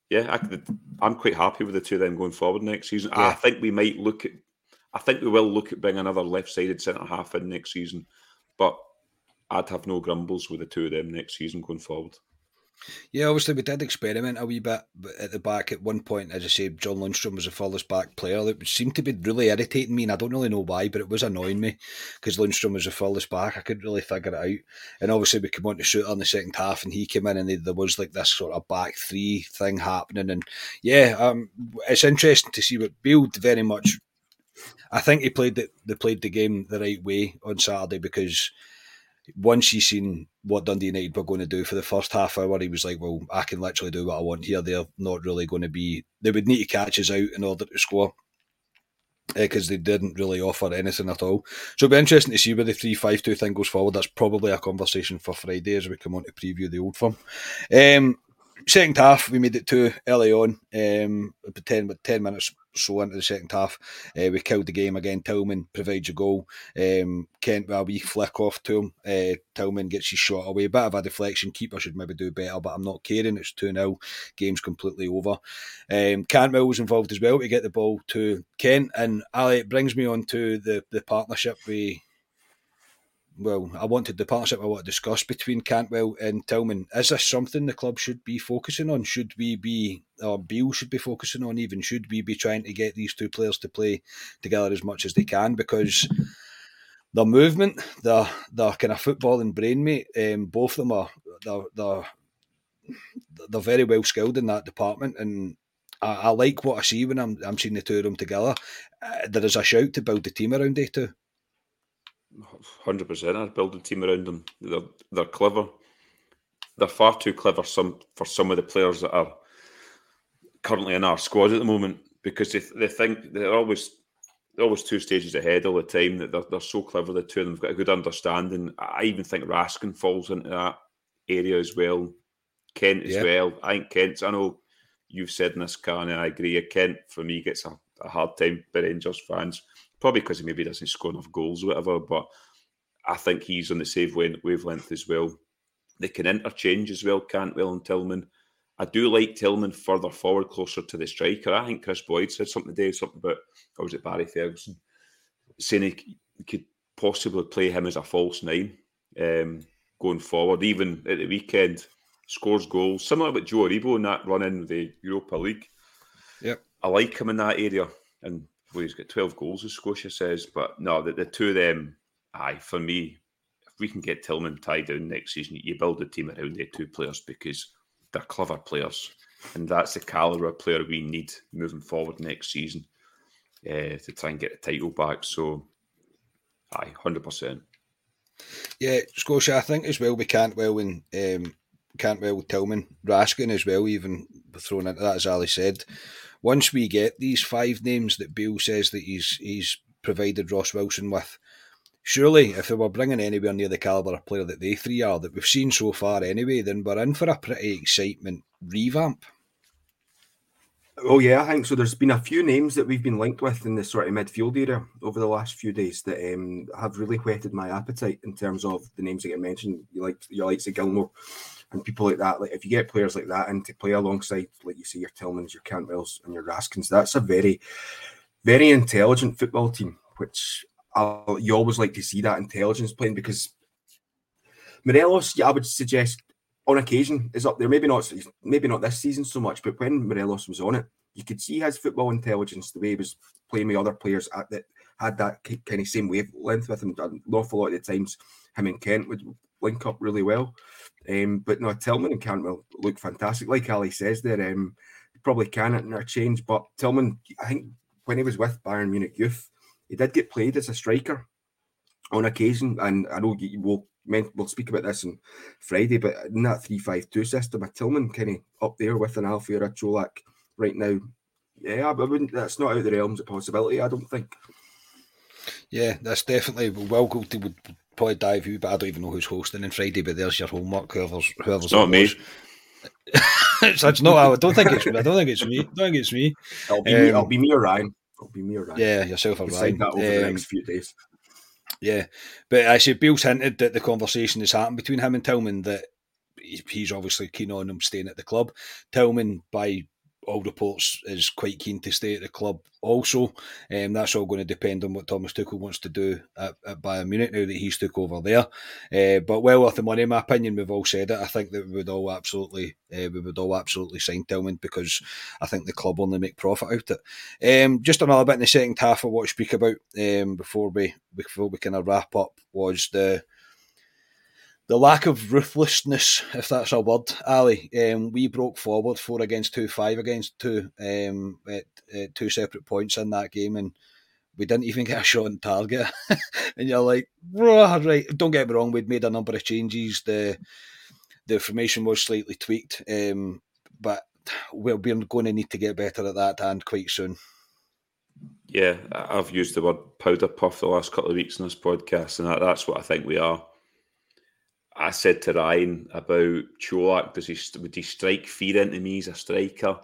yeah, I, am quite happy with the two of them going forward next season. Yeah. I think we might look at, I think we will look at bringing another left-sided centre half in next season, but I'd have no grumbles with the two of them next season going forward. Yeah, obviously we did experiment a wee bit at the back at one point. As I say, John Lundstram was the furthest back player. That seemed to be really irritating me, and I don't really know why, but it was annoying me because Lundstram was the furthest back. I couldn't really figure it out. And obviously we came on to shoot on the second half, and he came in, and there was like this sort of back three thing happening. And yeah, um, it's interesting to see what build very much. I think he played the, they played the game the right way on Saturday because once he seen what Dundee United were going to do for the first half hour, he was like, "Well, I can literally do what I want here. They're not really going to be. They would need to catch us out in order to score." Because uh, they didn't really offer anything at all. So it'll be interesting to see where the 3 5 2 thing goes forward. That's probably a conversation for Friday as we come on to preview the old firm. Um, second half, we made it two early on. Um, 10, 10 minutes so into the second half. Uh, we killed the game again. Tillman provides a goal. Um, Kent with a wee flick off to him. Uh, Tillman gets his shot away. Bit of a deflection. Keeper should maybe do better, but I'm not caring. It's 2 0. Game's completely over. Um, Cantwell was involved as well to get the ball to Kent. And Ali, it brings me on to the, the partnership we well, I wanted the partnership I want to discuss between Cantwell and Tillman. Is this something the club should be focusing on? Should we be, or Beale should be focusing on even? Should we be trying to get these two players to play together as much as they can? Because their movement, their, their kind of football and brain, mate, um, both of them are, they're, they're, they're very well skilled in that department. And I, I, like what I see when I'm, I'm seeing the two of them together. Uh, there is a shout to build the team around they two. Hundred percent. I'd build a team around them. They're they're clever. They're far too clever some for some of the players that are currently in our squad at the moment because they, they think they're always they're always two stages ahead all the time. That they're, they're so clever. The two of them have got a good understanding. I even think Raskin falls into that area as well. Kent as yeah. well. I think Kent's. I know you've said in this, Karen, and I agree. Kent for me gets a, a hard time by Rangers fans probably because he maybe doesn't score enough goals or whatever. But I think he's on the same wavelength as well. They can interchange as well, Cantwell and Tillman. I do like Tillman further forward, closer to the striker. I think Kris Boyd said something today, something about, or was it Barry Ferguson, saying he could possibly play him as a false nine um, going forward. Even at the weekend, scores goals, similar with Joe Aribo in that run in the Europa League. Yep. I like him in that area. And well, he's got 12 goals, as Scotia says. But no, the, the two of them, aye, for me, if we can get Tillman tied down next season, you build a team around the two players because they're clever players. And that's the calibre of player we need moving forward next season uh, to try and get the title back. So, aye, 100%. Yeah, Scotia, I think as well we Cantwell and um, Cantwell, Tillman, Raskin as well, even thrown into that, as Ali said once we get these five names that Beale says that he's he's provided Ross Wilson with, surely if they were bringing anywhere near the calibre of player that they three are that we've seen so far anyway, then we're in for a pretty excitement revamp. Oh yeah, I think so. There's been a few names that we've been linked with in the sort of midfield area over the last few days that um, have really whetted my appetite in terms of the names that get mentioned. You like your likes of Gilmour and people like that. Like if you get players like that and to play alongside, like you see your Tillmans, your Cantwells, and your Raskins, that's a very, very intelligent football team. Which I'll, you always like to see that intelligence playing because Morelos, yeah, I would suggest on occasion is up there. Maybe not, maybe not this season so much, but when Morelos was on it, you could see his football intelligence, the way he was playing with other players at that had that kind of same wavelength with him. An awful lot of the times, him and Kent would link up really well. Um, but no, Tillman and Cantwell look fantastic. Like Ali says, there um, probably can interchange, but Tillman, I think when he was with Bayern Munich Youth, he did get played as a striker on occasion, and I know will we'll speak about this on Friday, but in that three-five-two system, a Tillman kind of up there with an Alfie or a Colak right now. Yeah, I wouldn't. That's not out of the realms of possibility. I don't think. Yeah, that's definitely well. Goldie would probably dive you, *laughs* but I don't even know who's hosting on Friday. But there's your homework. Whoever's whoever's not me. it's not. I don't think it's. I don't think it's me. I don't think it's me. It'll be, um, me, it'll be me or Ryan. It'll be me or Ryan. Yeah, yourself or Ryan. That over um, the next few days. Yeah, but actually, Beale's hinted that the conversation has happened between him and Tillman that he's obviously keen on him staying at the club. Tillman, by all reports is quite keen to stay at the club also. Um, that's all going to depend on what Thomas Tuchel wants to do at, at Bayern Munich now that he's took over there. Uh, but well worth the money, in my opinion. We've all said it. I think that we would all absolutely, uh, we would all absolutely sign Tillman because I think the club only make profit out of it. Um, just another bit in the second half of what to speak about um, before we before we kind of wrap up was the the lack of ruthlessness, if that's a word, Ali. Um, we broke forward four against two, five against two, um, at, at two separate points in that game, and we didn't even get a shot on target. *laughs* and you're like, right, don't get me wrong, we'd made a number of changes. The the formation was slightly tweaked, um, but we're, we're going to need to get better at that and quite soon. Yeah, I've used the word powder puff the last couple of weeks in this podcast, and that, that's what I think we are. I said to Ryan about Colak, does he would he strike fear into me as a striker?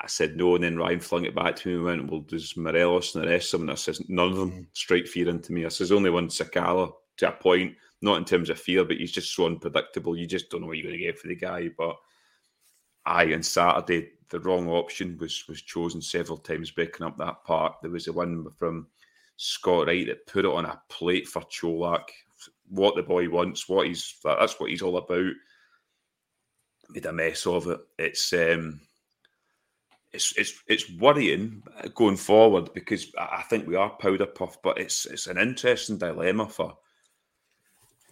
I said no, and then Ryan flung it back to me and went, Well, does Morelos and the rest of them? I says, None of them mm. strike fear into me. I says, Only one Sakala to a point, not in terms of fear, but he's just so unpredictable. You just don't know what you're going to get for the guy. But I, on Saturday, the wrong option was was chosen several times breaking up that part. There was a one from Scott Wright that put it on a plate for Colak what the boy wants, what he's that's what he's all about. Made a mess of it. It's um, it's it's it's worrying going forward because I think we are powder puff, but it's it's an interesting dilemma for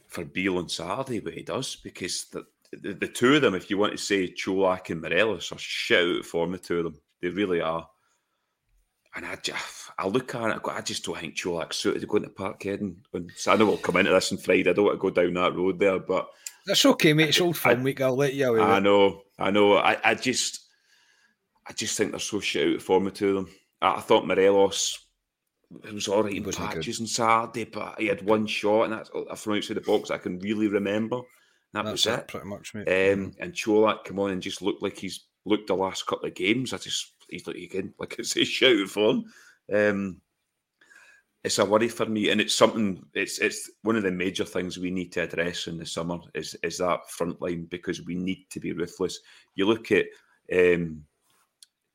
for Beale and Sardi what he does because the, the, the two of them, if you want to say Colak and Morelos, are shit out form. The two of them, they really are. And I, just, I look at it, I just don't think Colak's suited to go into Parkhead. And so I know we'll come into this on Friday. I don't want to go down that road there, but that's okay, mate. It's old firm week. I'll let you. Away I know, I know. I, I just, I just think they're so shit out for me to them. I, I thought Morelos it was all right in patches on Saturday, but he had one shot, and that's from outside the box I can really remember. That that's was it, pretty much, mate. Um, and Colak come on and just looked like he's looked the last couple of games. I just he's not again, *laughs* like it's a shout for him. Um, it's a worry for me, and it's something. It's it's one of the major things we need to address in the summer is is that front line because we need to be ruthless. You look at um,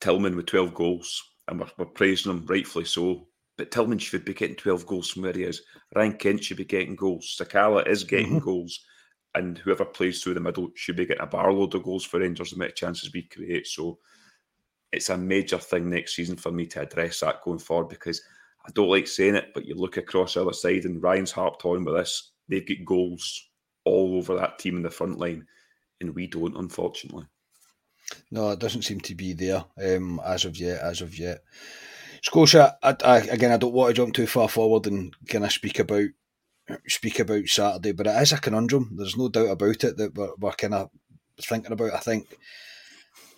Tillman with twelve goals, and we're, we're praising him rightfully so. But Tillman should be getting twelve goals from where he is. Ryan Kent should be getting goals. Sakala is getting mm-hmm. goals, and whoever plays through the middle should be getting a barload of goals for Rangers. The amount of chances we create, so it's a major thing next season for me to address that going forward because I don't like saying it, but you look across the other side and Ryan's harped on with this. They've got goals all over that team in the front line, and we don't, unfortunately. No, it doesn't seem to be there um, as of yet. As of yet, Scotia. I, I, again, I don't want to jump too far forward and kind of speak about speak about Saturday, but it is a conundrum. There's no doubt about it that we're, we're kind of thinking about. I think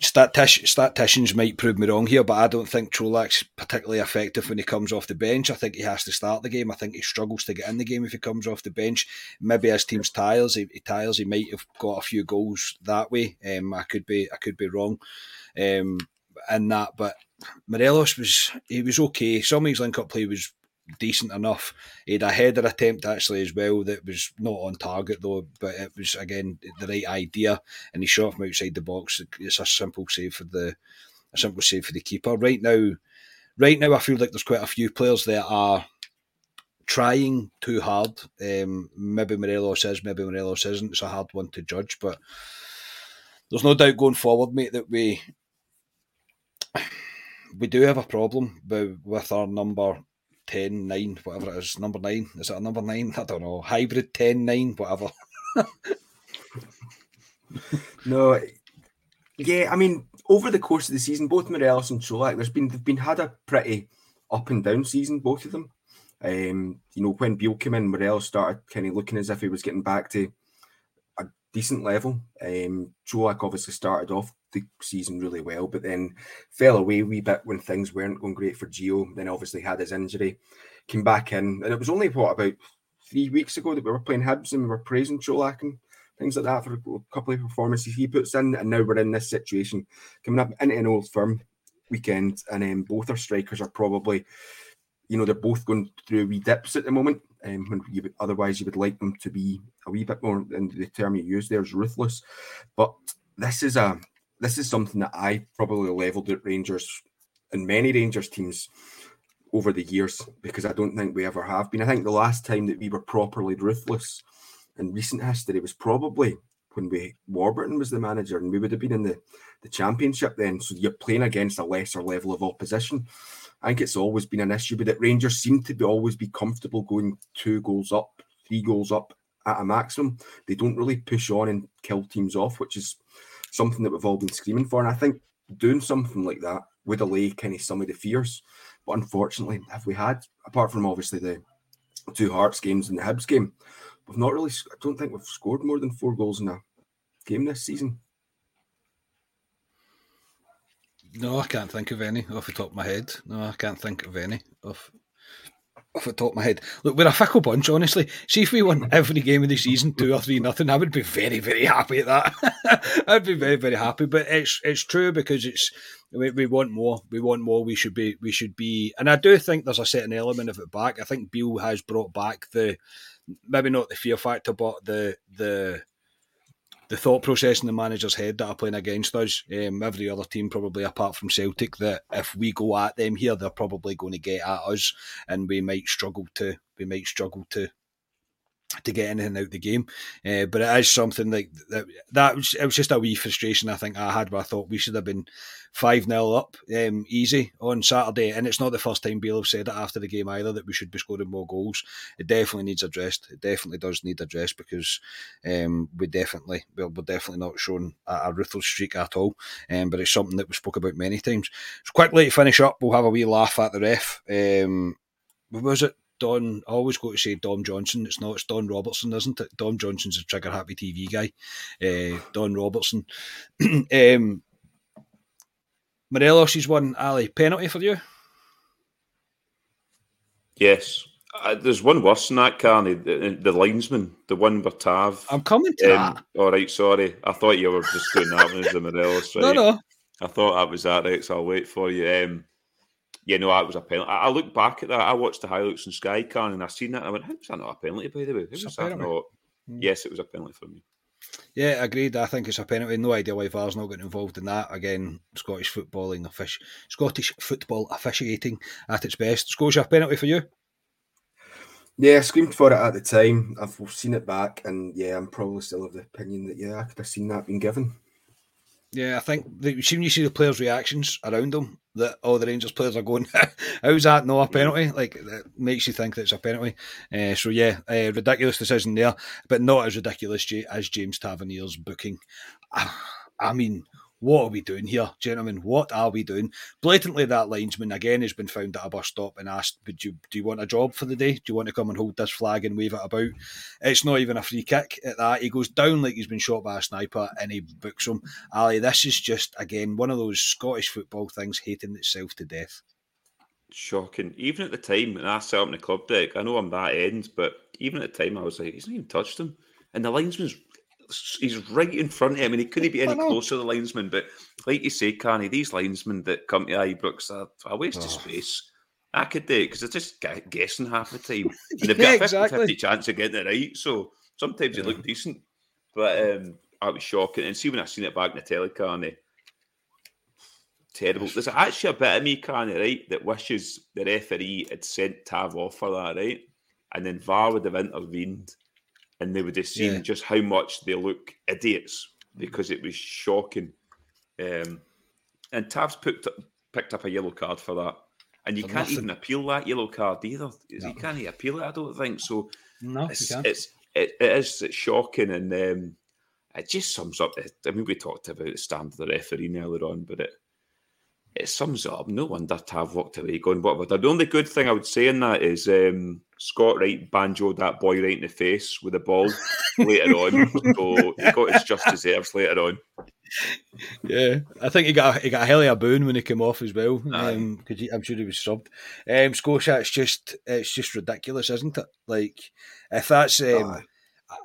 Statistic, statisticians might prove me wrong here, but I don't think Colak's particularly effective when he comes off the bench. I think he has to start the game. I think he struggles to get in the game if he comes off the bench. Maybe as teams tires, he, he tires, he might have got a few goals that way. Um, I could be, I could be wrong. Um, in that. But Morelos was he was okay. Some of his link up play was decent enough. He had a header attempt actually as well that was not on target though, but it was again the right idea, and he shot from outside the box. It's a simple save for the a simple save for the keeper. Right now, right now I feel like there's quite a few players that are trying too hard. Um, maybe Morelos is, maybe Morelos isn't. It's a hard one to judge, but there's no doubt going forward, mate, that we we do have a problem with our number 10, 9, whatever it is. Number 9. Is it a number 9? I don't know. Hybrid 10, 9, whatever. *laughs* no. Yeah, I mean, over the course of the season, both Morelos and Čolak, there's been they've been had a pretty up and down season, both of them. Um, you know, when Beale came in, Morelos started kind of looking as if he was getting back to a decent level. Um, Čolak obviously started off the season really well, but then fell away a wee bit when things weren't going great for Gio. Then obviously had his injury, came back in, and it was only what about three weeks ago that we were playing Hibs and we were praising Čolak and things like that for a couple of performances he puts in, and now we're in this situation coming up into an old firm weekend, and um, both our strikers are probably, you know, they're both going through wee dips at the moment. Um, when you would, otherwise you would like them to be a wee bit more, and the term you use there is ruthless, but this is a this is something that I probably leveled at Rangers and many Rangers teams over the years because I don't think we ever have been. I think the last time that we were properly ruthless in recent history was probably when we Warburton was the manager and we would have been in the, the championship then. So you're playing against a lesser level of opposition. I think it's always been an issue, but that Rangers seem to be always be comfortable going two goals up, three goals up at a maximum. They don't really push on and kill teams off, which is something that we've all been screaming for. And I think doing something like that would allay kind of some of the fears. But unfortunately, have we had, apart from obviously the two Hearts games and the Hibs game, we've not really, I don't think we've scored more than four goals in a game this season. No, I can't think of any off the top of my head. No, I can't think of any off off the top of my head. Look, we're a fickle bunch, honestly. See if we won every game of the season, two or three nothing, I would be very, very happy at that. *laughs* I'd be very, very happy. But it's it's true because it's we, we want more. We want more. We should be we should be and I do think there's a certain element of it back. I think Beale has brought back the maybe not the fear factor, but the the the thought process in the manager's head that are playing against us. Um, every other team, probably apart from Celtic, that if we go at them here, they're probably going to get at us, and we might struggle to we might struggle to to get anything out the game. Uh, but it is something like that. That was it was just a wee frustration I think I had where I thought we should have been five 0 up um, easy on Saturday, and it's not the first time Beale have said it after the game either that we should be scoring more goals. It definitely needs addressed. It definitely does need addressed because um, we definitely well, we're definitely not showing a, a ruthless streak at all. Um, but it's something that we spoke about many times. So quickly to finish up, we'll have a wee laugh at the ref. Um, was it Don, I always go to say Dom Johnson. It's not, it's Don Robertson, isn't it? Dom Johnson's a trigger happy TV guy. Uh, Don Robertson. *clears throat* um, Morelos is one, Ali. Penalty for you? Yes. Uh, there's one worse than that, Carney. The, the linesman, the one with Tav. I'm coming to um, that. All right, sorry. I thought you were just doing that *laughs* one as the Morelos. Right? No, no. I thought that was that? So I'll wait for you. Um, yeah, no, that was a penalty. I, I look back at that. I watched the highlights on Sky Can and I seen that. And I went, "How was that not a penalty?" By the way, How was that not? Mm. Yes, it was a penalty for me. Yeah, agreed. I think it's a penalty. No idea why VAR's not getting involved in that. Again, Scottish footballing offici- Scottish football officiating at its best. Scotia penalty for you. Yeah, I screamed for it at the time. I've seen it back, and yeah, I'm probably still of the opinion that yeah, I could have seen that being given. Yeah, I think the, when you see the players' reactions around them, that all the Rangers players are going, *laughs* "How's that not a penalty?" Like that makes you think that it's a penalty. Uh, so yeah, uh, ridiculous decision there, but not as ridiculous as James Tavernier's booking. I, I mean, what are we doing here, gentlemen? What are we doing? Blatantly, that linesman again has been found at a bus stop and asked, "Would you do you want a job for the day? Do you want to come and hold this flag and wave it about?" It's not even a free kick at that. He goes down like he's been shot by a sniper and he books him. Ali, this is just again one of those Scottish football things hating itself to death. Shocking. Even at the time, when I sat up in the club deck, I know I'm that end, but even at the time, I was like, he's not even touched him. And the linesman's he's right in front of him, and he couldn't be any closer to the linesman. But like you say, Carney, these linesmen that come to Ibrox are a waste oh. of space. I could do it because they're just guessing half the time. *laughs* And they've yeah, got a 50, exactly. 50 chance of getting it right. So sometimes yeah. they look decent. But um, I was shocking. And see when I seen it back in the telly, Carney, terrible. There's actually a bit of me, Carney, right, that wishes the referee had sent Tav off for that, right? And then VAR would have intervened and they would have seen yeah. just how much they look idiots because it was shocking. Um, and Tav's picked up, picked up a yellow card for that. And you for can't nothing. even appeal that yellow card either. No. You can't appeal it, I don't think. So no, it's, it's it, it is it's shocking and um, it just sums up. I mean, we talked about the standard of the referee earlier on, but it it sums it up. No wonder Tav walked away going, what? The only good thing I would say in that is um, Scott Wright banjoed that boy right in the face with a ball later *laughs* on. So he got his just deserves later on. Yeah, I think he got a, he got a hell of a boon when he came off as well. Because um, I'm sure he was subbed. Um, Scotia, it's just it's just ridiculous, isn't it? Like if that's um,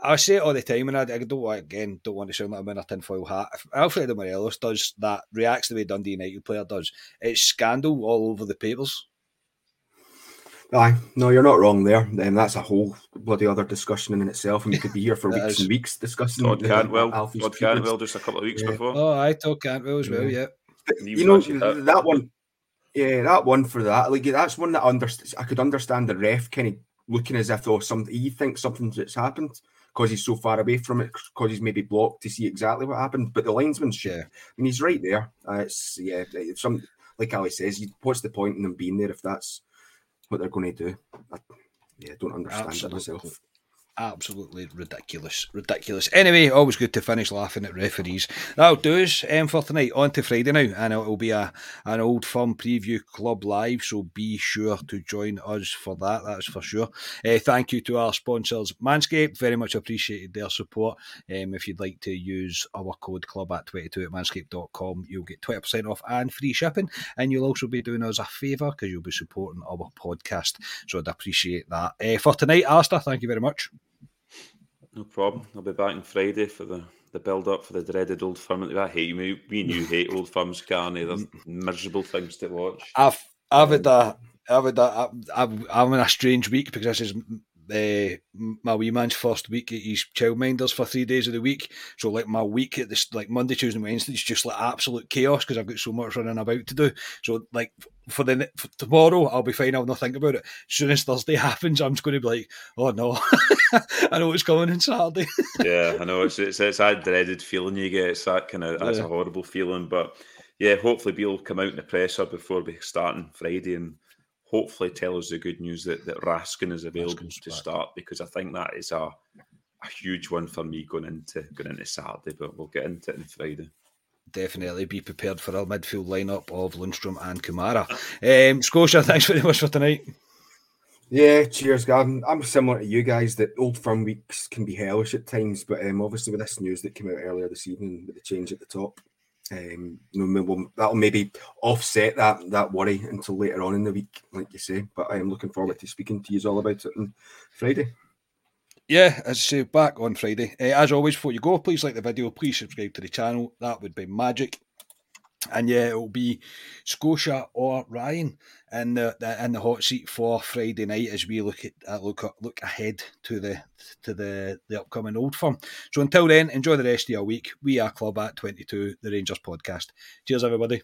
I say it all the time, and I, I don't want again don't want to sound like I'm in a tinfoil hat. If Alfredo Morelos does that, reacts the way Dundee United player does, it's scandal all over the papers. Aye, no, you're not wrong there. And um, that's a whole bloody other discussion in itself, and we could be here for *laughs* weeks is. and weeks discussing. Todd Cantwell, Todd Cantwell, just a couple of weeks yeah. before. Oh, I Todd Cantwell as well. Yeah, you know that. that one. Yeah, that one for that. Like that's one that under I could understand the ref kind of looking as if oh some he thinks something that's happened because he's so far away from it because he's maybe blocked to see exactly what happened. But the linesman should. Yeah. I mean, he's right there. Uh, it's yeah, it's some like Ali says. what's the point in them being there if that's what they're going to do? I, yeah, don't understand Absolutely. it myself absolutely ridiculous. Ridiculous. Anyway, always good to finish laughing at referees. That'll do us um, for tonight. On to Friday now, and it'll be a an old firm preview club live, so be sure to join us for that. That's for sure. Uh, thank you to our sponsors, Manscaped. Very much appreciated their support. Um, if you'd like to use our code club at 22 at manscaped.com, you'll get 20% off and free shipping. And you'll also be doing us a favour because you'll be supporting our podcast. So I'd appreciate that. Uh, for tonight, Alistair, thank you very much. No problem. I'll be back on Friday for the, the build up for the dreaded old firm. I hate me. We you hate old firms, Carney. There's miserable things to watch. I've I've had a I've had a, I've, I'm in a strange week because this is uh, my wee man's first week at his childminders for three days of the week. So like my week at this like Monday, Tuesday, Wednesday is just like absolute chaos because I've got so much running about to do. So like for the for tomorrow, I'll be fine. I'll not think about it. As soon as Thursday *laughs* happens, I'm just going to be like, oh no, *laughs* I know what's coming on Saturday. *laughs* yeah, I know it's, it's it's that dreaded feeling you get. It's that kind of that's yeah. a horrible feeling, but. Yeah, hopefully Beale will come out in the presser before we start on Friday and hopefully tell us the good news that, that Raskin is available Raskin's to back. start because I think that is a, a huge one for me going into going into Saturday, but we'll get into it on Friday definitely be prepared for a midfield lineup of Lundstram and Kamara. Um, Scotia, *laughs* thanks very much for tonight. Yeah, cheers, Gavin. I'm similar to you guys that old firm weeks can be hellish at times, but um, obviously with this news that came out earlier this evening with the change at the top, um, know, that'll maybe offset that that worry until later on in the week, like you say. But I am looking forward to speaking to you all about it on Friday. Yeah, as I say, back on Friday. Uh, as always, before you go, please like the video, please subscribe to the channel. That would be magic. And yeah, it'll be Scotia or Ryan in the, the in the hot seat for Friday night as we look at uh, look look ahead to the to the the upcoming Old Firm. So until then, enjoy the rest of your week. We are Club at Twenty Two, the Rangers podcast. Cheers, everybody.